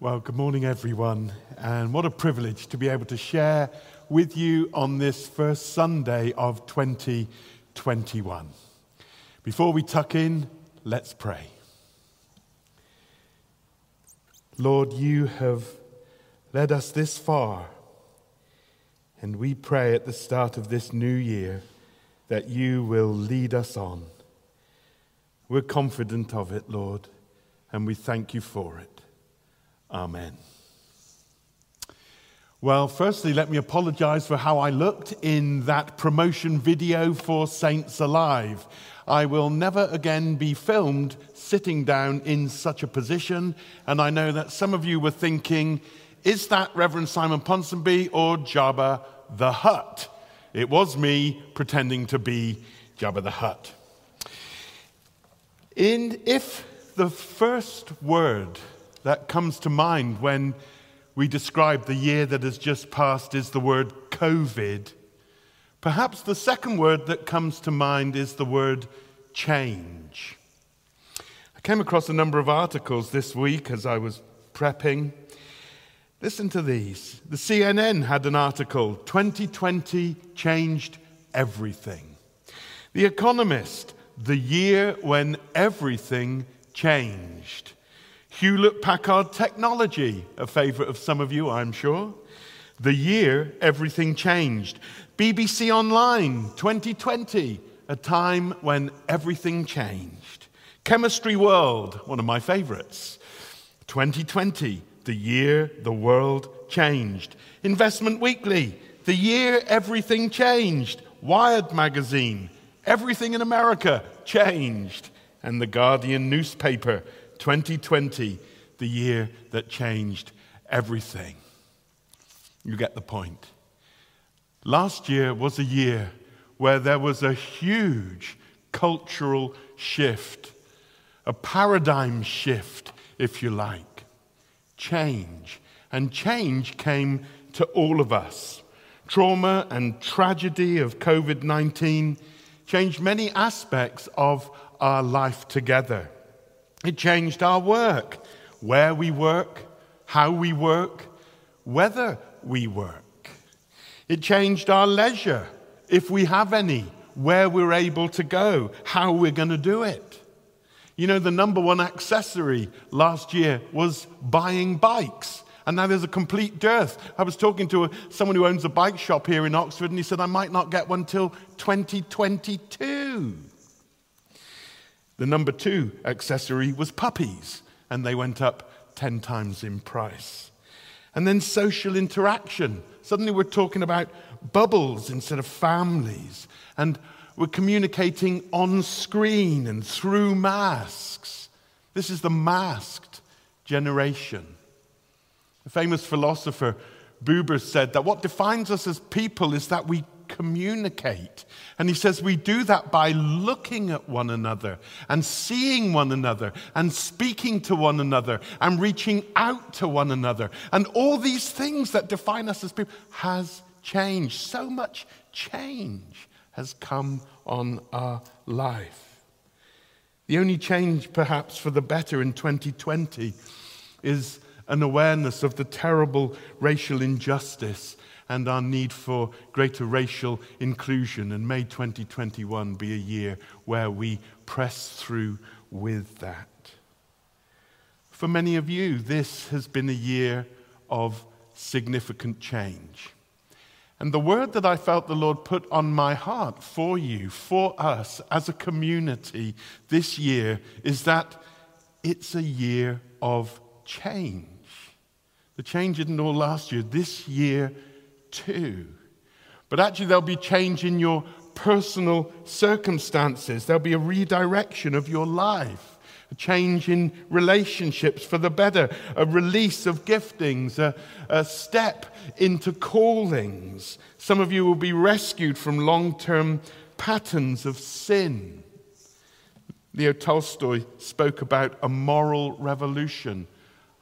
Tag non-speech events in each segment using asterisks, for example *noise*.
Well, good morning, everyone, and what a privilege to be able to share with you on this first Sunday of 2021. Before we tuck in, let's pray. Lord, you have led us this far, and we pray at the start of this new year that you will lead us on. We're confident of it, Lord, and we thank you for it. Amen. Well, firstly, let me apologize for how I looked in that promotion video for Saints Alive. I will never again be filmed sitting down in such a position, and I know that some of you were thinking, is that Reverend Simon Ponsonby or Jabba the Hutt? It was me pretending to be Jabba the Hutt. In, if the first word that comes to mind when we describe the year that has just passed is the word COVID. Perhaps the second word that comes to mind is the word change. I came across a number of articles this week as I was prepping. Listen to these. The CNN had an article 2020 changed everything. The Economist, the year when everything changed. Hewlett Packard Technology, a favorite of some of you, I'm sure. The year everything changed. BBC Online 2020, a time when everything changed. Chemistry World, one of my favorites. 2020, the year the world changed. Investment Weekly, the year everything changed. Wired Magazine, everything in America changed. And the Guardian newspaper, 2020, the year that changed everything. You get the point. Last year was a year where there was a huge cultural shift, a paradigm shift, if you like. Change. And change came to all of us. Trauma and tragedy of COVID 19 changed many aspects of our life together. It changed our work, where we work, how we work, whether we work. It changed our leisure, if we have any, where we're able to go, how we're going to do it. You know, the number one accessory last year was buying bikes. And now there's a complete dearth. I was talking to a, someone who owns a bike shop here in Oxford, and he said, I might not get one till 2022. The number two accessory was puppies, and they went up 10 times in price. And then social interaction. Suddenly we're talking about bubbles instead of families, and we're communicating on screen and through masks. This is the masked generation. A famous philosopher, Buber, said that what defines us as people is that we communicate. And he says we do that by looking at one another and seeing one another and speaking to one another and reaching out to one another. And all these things that define us as people has changed. So much change has come on our life. The only change, perhaps, for the better in 2020 is an awareness of the terrible racial injustice and our need for greater racial inclusion. And may 2021 be a year where we press through with that. For many of you, this has been a year of significant change. And the word that I felt the Lord put on my heart for you, for us as a community this year, is that it's a year of change. The change didn't all last year. This year too. But actually, there'll be change in your personal circumstances, there'll be a redirection of your life. A change in relationships for the better, a release of giftings, a, a step into callings. Some of you will be rescued from long term patterns of sin. Leo Tolstoy spoke about a moral revolution.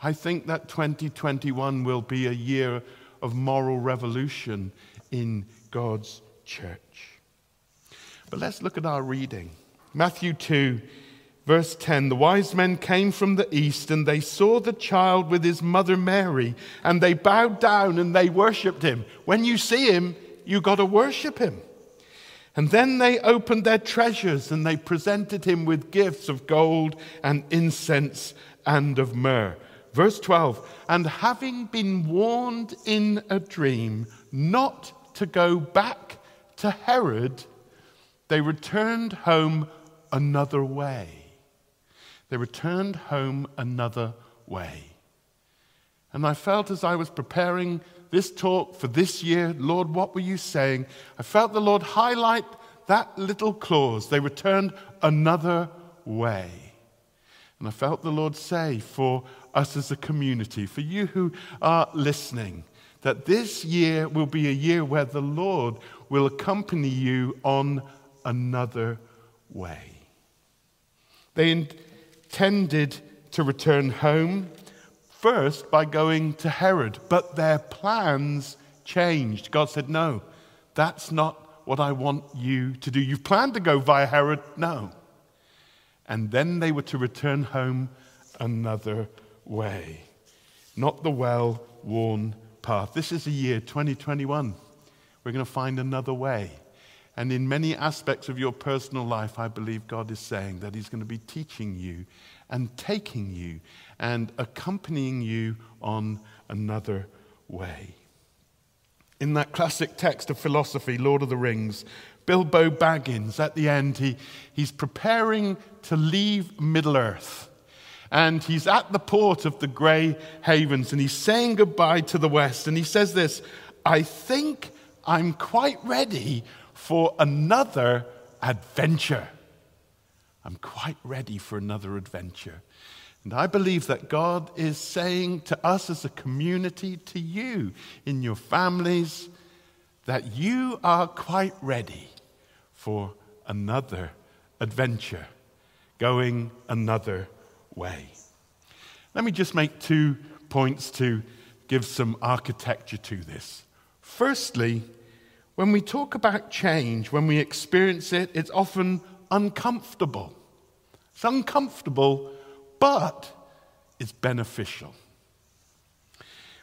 I think that 2021 will be a year of moral revolution in God's church. But let's look at our reading. Matthew 2, Verse 10 The wise men came from the east, and they saw the child with his mother Mary, and they bowed down and they worshipped him. When you see him, you got to worship him. And then they opened their treasures and they presented him with gifts of gold and incense and of myrrh. Verse 12 And having been warned in a dream not to go back to Herod, they returned home another way. They returned home another way. And I felt as I was preparing this talk for this year, Lord, what were you saying? I felt the Lord highlight that little clause. They returned another way. And I felt the Lord say for us as a community, for you who are listening, that this year will be a year where the Lord will accompany you on another way. They intended to return home first by going to Herod, but their plans changed. God said, No, that's not what I want you to do. You've planned to go via Herod? No. And then they were to return home another way, not the well worn path. This is a year, 2021. We're going to find another way. And in many aspects of your personal life, I believe God is saying that He's going to be teaching you and taking you and accompanying you on another way. In that classic text of philosophy, Lord of the Rings, Bilbo Baggins, at the end, he, he's preparing to leave Middle Earth. And he's at the port of the Grey Havens and he's saying goodbye to the West. And he says this I think I'm quite ready for another adventure. I'm quite ready for another adventure. And I believe that God is saying to us as a community, to you in your families, that you are quite ready for another adventure, going another way. Let me just make two points to give some architecture to this. Firstly, when we talk about change, when we experience it, it's often uncomfortable. It's uncomfortable, but it's beneficial.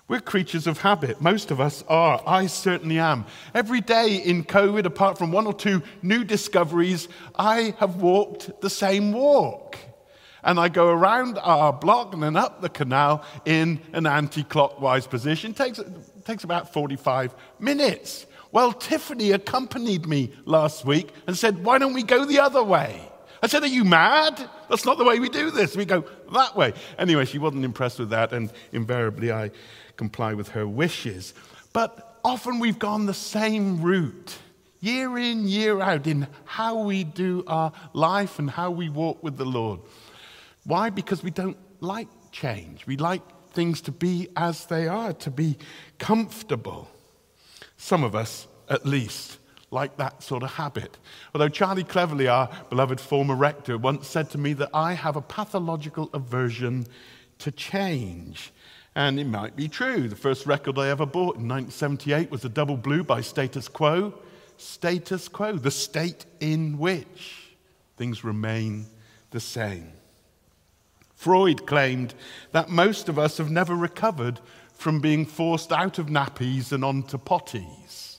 We're creatures of habit. Most of us are. I certainly am. Every day in COVID, apart from one or two new discoveries, I have walked the same walk. And I go around our block and then up the canal in an anti clockwise position. It takes, it takes about 45 minutes. Well, Tiffany accompanied me last week and said, Why don't we go the other way? I said, Are you mad? That's not the way we do this. We go that way. Anyway, she wasn't impressed with that, and invariably I comply with her wishes. But often we've gone the same route, year in, year out, in how we do our life and how we walk with the Lord. Why? Because we don't like change. We like things to be as they are, to be comfortable. Some of us, at least, like that sort of habit. Although Charlie Cleverly, our beloved former rector, once said to me that I have a pathological aversion to change. And it might be true. The first record I ever bought in 1978 was a double blue by Status Quo. Status quo, the state in which things remain the same. Freud claimed that most of us have never recovered from being forced out of nappies and onto potties.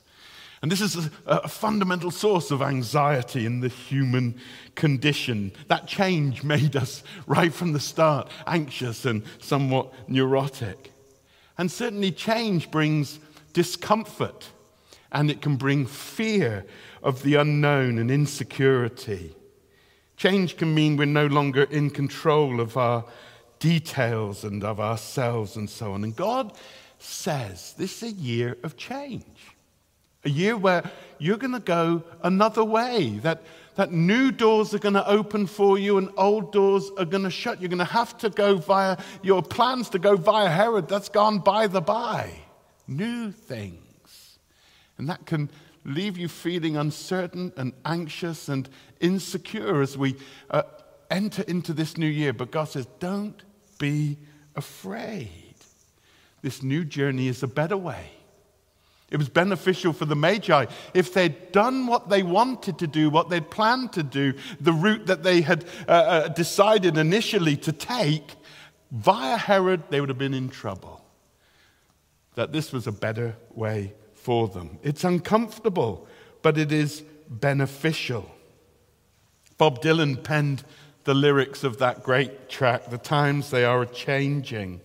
And this is a, a, fundamental source of anxiety in the human condition. That change made us, right from the start, anxious and somewhat neurotic. And certainly, change brings discomfort and it can bring fear of the unknown and insecurity. Change can mean we're no longer in control of our details and of ourselves and so on. And God says this is a year of change, a year where you're going to go another way, that, that new doors are going to open for you and old doors are going to shut. You're going to have to go via your plans to go via Herod, that's gone by the by. New things. And that can leave you feeling uncertain and anxious and insecure as we uh, enter into this new year. But God says, don't be afraid. This new journey is a better way. It was beneficial for the Magi. If they'd done what they wanted to do, what they'd planned to do, the route that they had uh, uh, decided initially to take, via Herod, they would have been in trouble. That this was a better way for them. It's uncomfortable, but it is beneficial. Bob Dylan penned the lyrics of that great track, The Times They Are a Changing.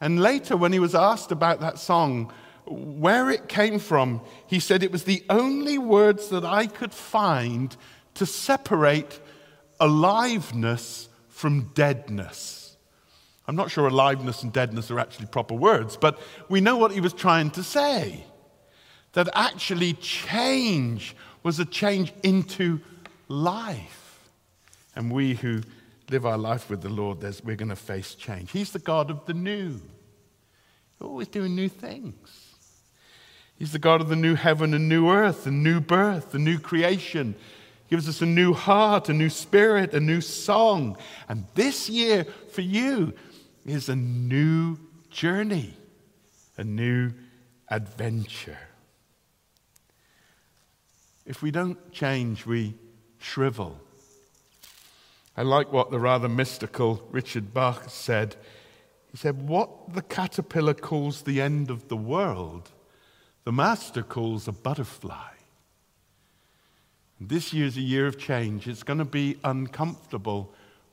And later, when he was asked about that song, where it came from, he said it was the only words that I could find to separate aliveness from deadness. I'm not sure aliveness and deadness are actually proper words, but we know what he was trying to say. That actually change was a change into life. And we who live our life with the Lord, we're going to face change. He's the God of the new, always doing new things. He's the God of the new heaven and new earth, and new birth, the new creation. He gives us a new heart, a new spirit, a new song. And this year for you is a new journey, a new adventure. If we don't change, we shrivel. I like what the rather mystical Richard Bach said. He said, What the caterpillar calls the end of the world, the master calls a butterfly. This year's a year of change. It's going to be uncomfortable,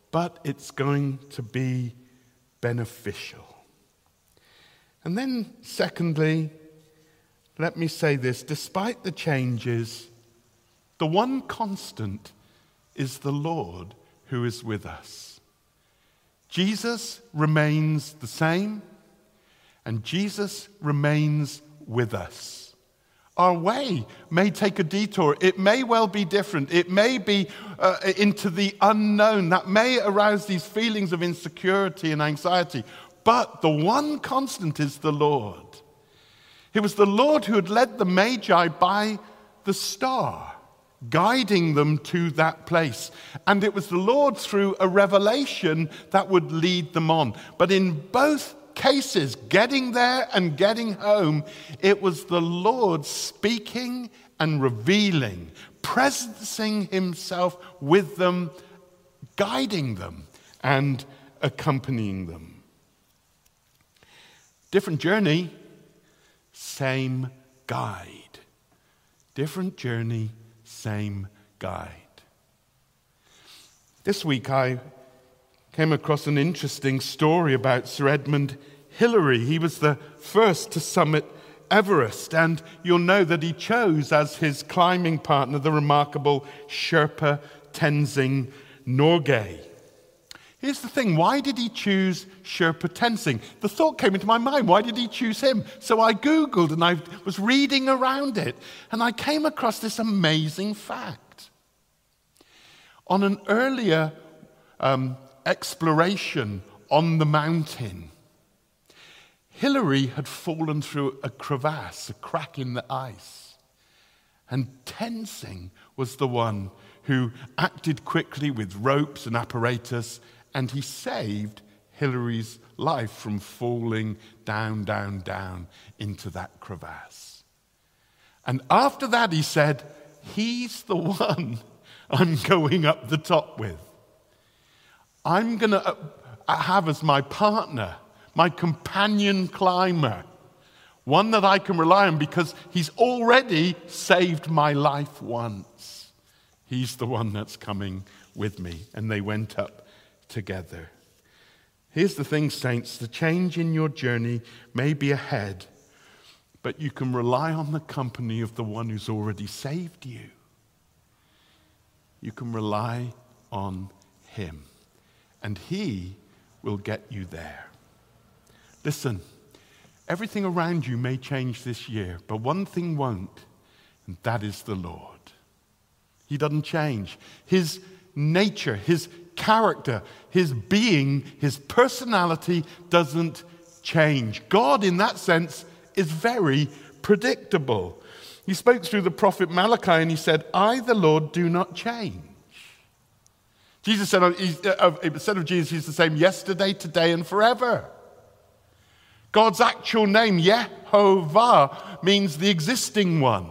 but it's going to be beneficial. And then, secondly, let me say this despite the changes, the one constant is the Lord who is with us. Jesus remains the same, and Jesus remains with us. Our way may take a detour. It may well be different. It may be uh, into the unknown. That may arouse these feelings of insecurity and anxiety. But the one constant is the Lord. It was the Lord who had led the Magi by the star guiding them to that place. And it was the Lord through a revelation that would lead them on. But in both cases, getting there and getting home, it was the Lord speaking and revealing, presencing himself with them, guiding them, and accompanying them. Different journey, same guide. Different journey, same guide. This week I came across an interesting story about Sir Edmund Hillary. He was the first to summit Everest, and you'll know that he chose as his climbing partner the remarkable Sherpa Tenzing Norgay. Here's the thing why did he choose Sherpa Tenzing? The thought came into my mind why did he choose him? So I Googled and I was reading around it, and I came across this amazing fact. On an earlier um, exploration on the mountain, Hillary had fallen through a crevasse, a crack in the ice. And Tenzing was the one who acted quickly with ropes and apparatus and he saved Hillary's life from falling down, down, down into that crevasse. And after that, he said, He's the *laughs* one I'm going up the top with. I'm going to uh, have as my partner, my companion climber, one that I can rely on because he's already saved my life once. He's the one that's coming with me. And they went up together. Here's the thing, saints the change in your journey may be ahead, but you can rely on the company of the one who's already saved you. You can rely on him, and he will get you there. Listen, everything around you may change this year, but one thing won't, and that is the Lord. He doesn't change. His nature, his character, his being, his personality doesn't change. God, in that sense, is very predictable. He spoke through the prophet Malachi and he said, I, the Lord, do not change. Jesus said, uh, uh, of Jesus, he's the same yesterday, today, and forever. God's actual name, Yehovah, means the existing one.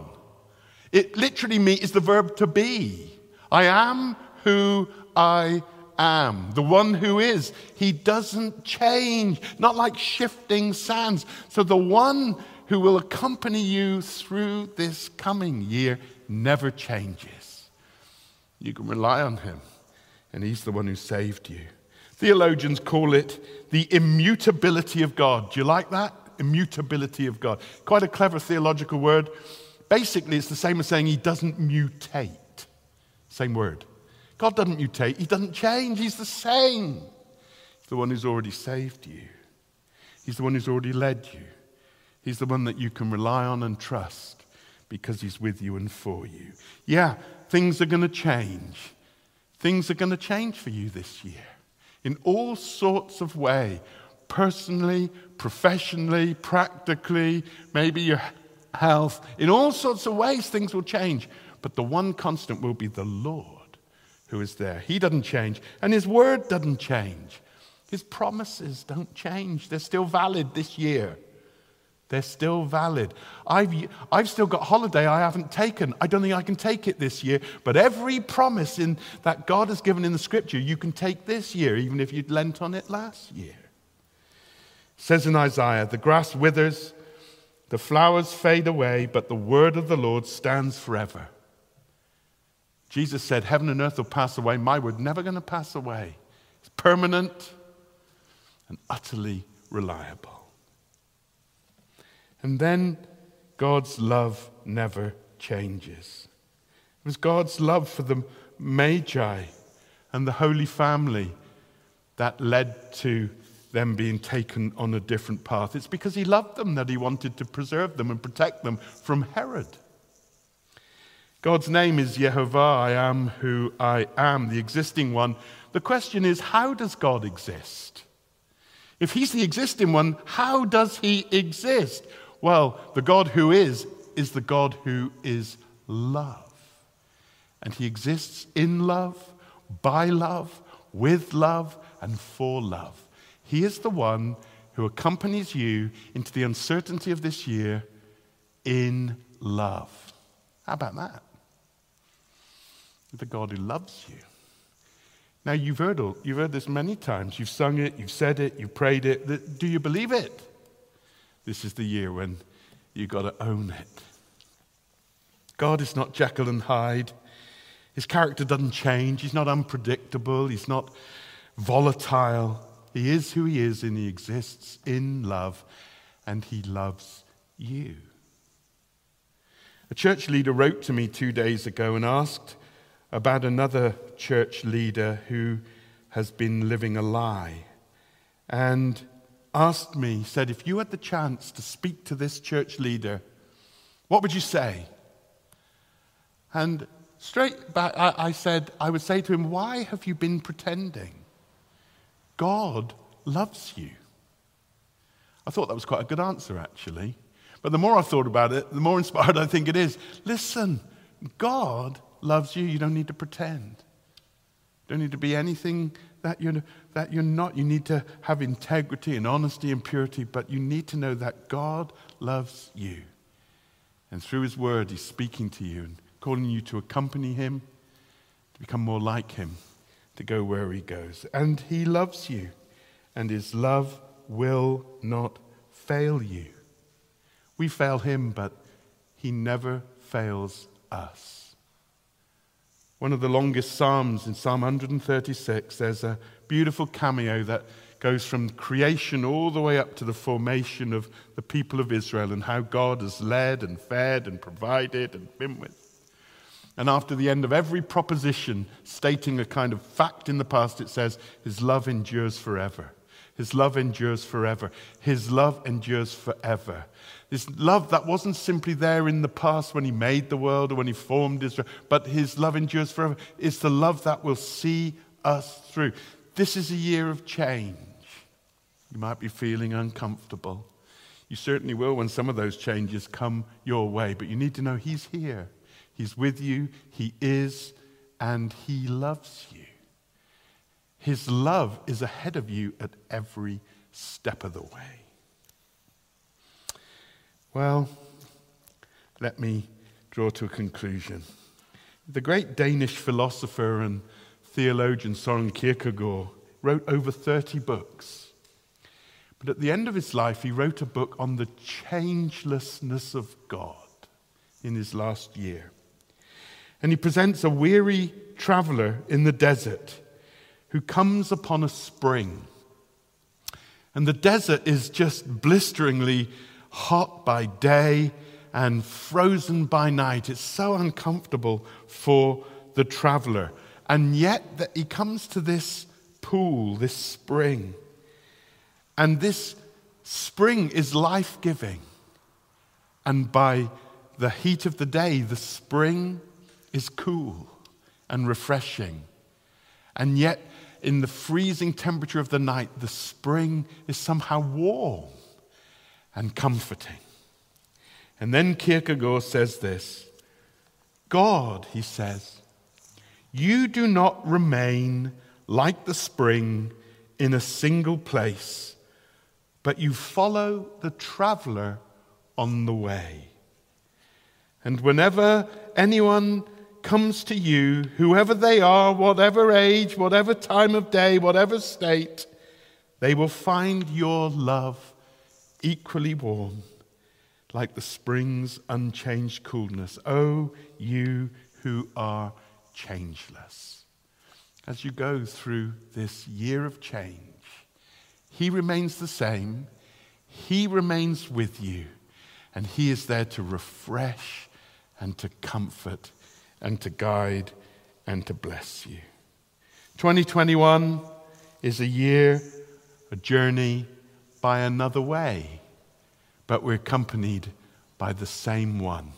It literally means the verb to be. I am who I am, the one who is. He doesn't change, not like shifting sands. So the one who will accompany you through this coming year never changes. You can rely on him, and he's the one who saved you. Theologians call it the immutability of God. Do you like that? Immutability of God. Quite a clever theological word. Basically, it's the same as saying he doesn't mutate. Same word. God doesn't mutate, he doesn't change, he's the same. He's the one who's already saved you, he's the one who's already led you, he's the one that you can rely on and trust because he's with you and for you. Yeah, things are going to change. Things are going to change for you this year in all sorts of ways personally, professionally, practically, maybe your health. In all sorts of ways, things will change. But the one constant will be the Lord who is there. He doesn't change, and His word doesn't change. His promises don't change. They're still valid this year. They're still valid. I've, I've still got holiday I haven't taken. I don't think I can take it this year. But every promise in, that God has given in the scripture, you can take this year, even if you'd lent on it last year. It says in Isaiah, the grass withers, the flowers fade away, but the word of the Lord stands forever. Jesus said, Heaven and earth will pass away. My word never going to pass away. It's permanent and utterly reliable. And then God's love never changes. It was God's love for the Magi and the Holy Family that led to them being taken on a different path. It's because He loved them that He wanted to preserve them and protect them from Herod. God's name is Yehovah, I am who I am, the existing one. The question is, how does God exist? If he's the existing one, how does he exist? Well, the God who is, is the God who is love. And he exists in love, by love, with love, and for love. He is the one who accompanies you into the uncertainty of this year in love. How about that? the God who loves you. Now, you've heard, all, you've heard this many times. You've sung it, you've said it, you've prayed it. Do you believe it? This is the year when you've got to own it. God is not Jekyll and Hyde. His character doesn't change. He's not unpredictable. He's not volatile. He is who he is, and he exists in love, and he loves you. A church leader wrote to me two days ago and asked about another church leader who has been living a lie and asked me, said, if you had the chance to speak to this church leader, what would you say? And straight back, I, I said, I would say to him, Why have you been pretending? God loves you. I thought that was quite a good answer, actually. But the more I thought about it, the more *laughs* inspired I think it is. Listen, God loves you, you don't need to pretend. You don't need to be anything that you're, that you're not. You need to have integrity and honesty and purity, but you need to know that God loves you. And through His Word, He's speaking to you and calling you to accompany Him, to become more like Him, to go where He goes. And He loves you, and His love will not fail you. We fail Him, but He never fails us. One of the longest Psalms in Psalm 136, there's a beautiful cameo that goes from creation all the way up to the formation of the people of Israel and how God has led and fed and provided and been with. And after the end of every proposition stating a kind of fact in the past, it says, His love endures forever. His love endures forever. His love endures forever. This love that wasn't simply there in the past when he made the world or when he formed Israel, but his love endures forever. It's the love that will see us through. This is a year of change. You might be feeling uncomfortable. You certainly will when some of those changes come your way, but you need to know he's here. He's with you, he is, and he loves you. His love is ahead of you at every step of the way. Well, let me draw to a conclusion. The great Danish philosopher and theologian Soren Kierkegaard wrote over 30 books. But at the end of his life, he wrote a book on the changelessness of God in his last year. And he presents a weary traveler in the desert who comes upon a spring. And the desert is just blisteringly hot by day and frozen by night. It's so uncomfortable for the traveler. And yet, that he comes to this pool, this spring. And this spring is life giving. And by the heat of the day, the spring is cool and refreshing. And yet, in the freezing temperature of the night, the spring is somehow warm and comforting. And then Kierkegaard says this God, he says, you do not remain like the spring in a single place, but you follow the traveler on the way. And whenever anyone comes to you, whoever they are, whatever age, whatever time of day, whatever state, they will find your love equally warm, like the spring's unchanged coolness. Oh, you who are changeless. As you go through this year of change, He remains the same, He remains with you, and He is there to refresh and to comfort and to guide and to bless you. 2021 is a year, a journey by another way, but we're accompanied by the same one.